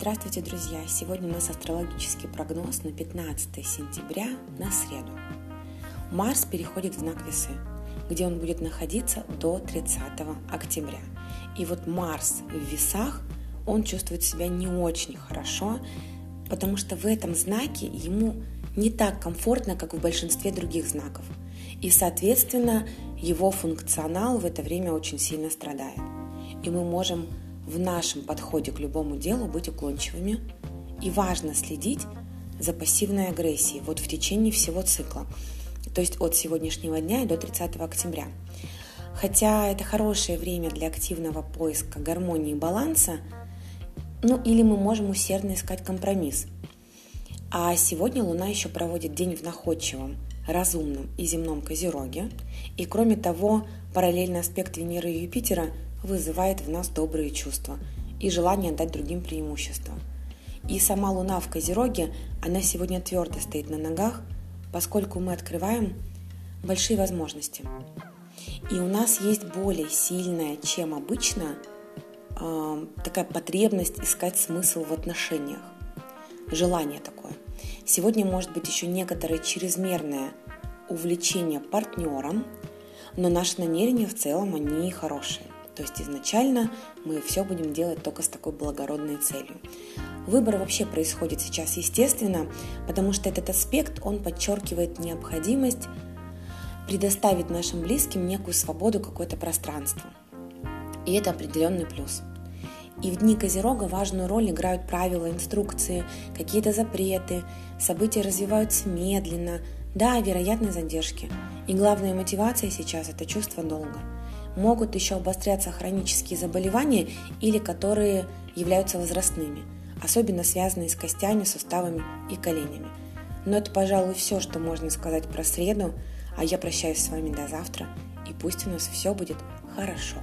Здравствуйте, друзья! Сегодня у нас астрологический прогноз на 15 сентября на среду. Марс переходит в знак Весы, где он будет находиться до 30 октября. И вот Марс в Весах, он чувствует себя не очень хорошо, потому что в этом знаке ему не так комфортно, как в большинстве других знаков. И, соответственно, его функционал в это время очень сильно страдает. И мы можем в нашем подходе к любому делу быть уклончивыми. И важно следить за пассивной агрессией вот в течение всего цикла, то есть от сегодняшнего дня и до 30 октября. Хотя это хорошее время для активного поиска гармонии и баланса, ну или мы можем усердно искать компромисс. А сегодня Луна еще проводит день в находчивом, разумном и земном Козероге. И кроме того, параллельный аспект Венеры и Юпитера – вызывает в нас добрые чувства и желание дать другим преимущество. И сама Луна в Козероге, она сегодня твердо стоит на ногах, поскольку мы открываем большие возможности. И у нас есть более сильная, чем обычно, э, такая потребность искать смысл в отношениях. Желание такое. Сегодня может быть еще некоторое чрезмерное увлечение партнером, но наши намерения в целом, они хорошие. То есть изначально мы все будем делать только с такой благородной целью. Выбор вообще происходит сейчас естественно, потому что этот аспект, он подчеркивает необходимость предоставить нашим близким некую свободу, какое-то пространство. И это определенный плюс. И в дни Козерога важную роль играют правила, инструкции, какие-то запреты, события развиваются медленно, да, вероятны задержки. И главная мотивация сейчас – это чувство долга – могут еще обостряться хронические заболевания или которые являются возрастными, особенно связанные с костями, суставами и коленями. Но это, пожалуй, все, что можно сказать про среду, а я прощаюсь с вами до завтра, и пусть у нас все будет хорошо.